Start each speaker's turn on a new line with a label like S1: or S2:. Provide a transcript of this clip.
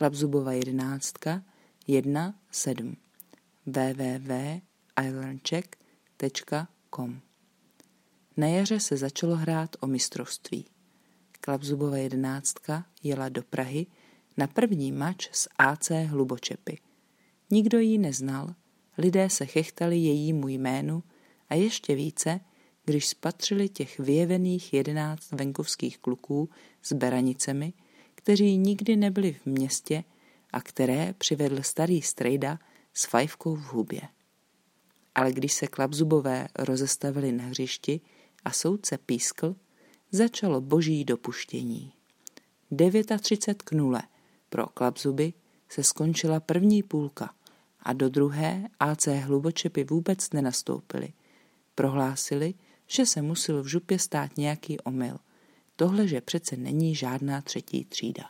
S1: Klapzubova jedenáctka 1.7 www.ironcheck.com Na jaře se začalo hrát o mistrovství. Klapzubova jedenáctka jela do Prahy na první mač s AC Hlubočepy. Nikdo ji neznal, lidé se chechtali jejímu jménu a ještě více, když spatřili těch vyjevených jedenáct venkovských kluků s beranicemi, kteří nikdy nebyli v městě a které přivedl starý strejda s fajfkou v hubě. Ale když se klapzubové rozestavili na hřišti a soudce pískl, začalo boží dopuštění. 39 k nule pro klapzuby se skončila první půlka a do druhé AC hlubočepy vůbec nenastoupili. Prohlásili, že se musel v župě stát nějaký omyl. Tohle, že přece není žádná třetí třída.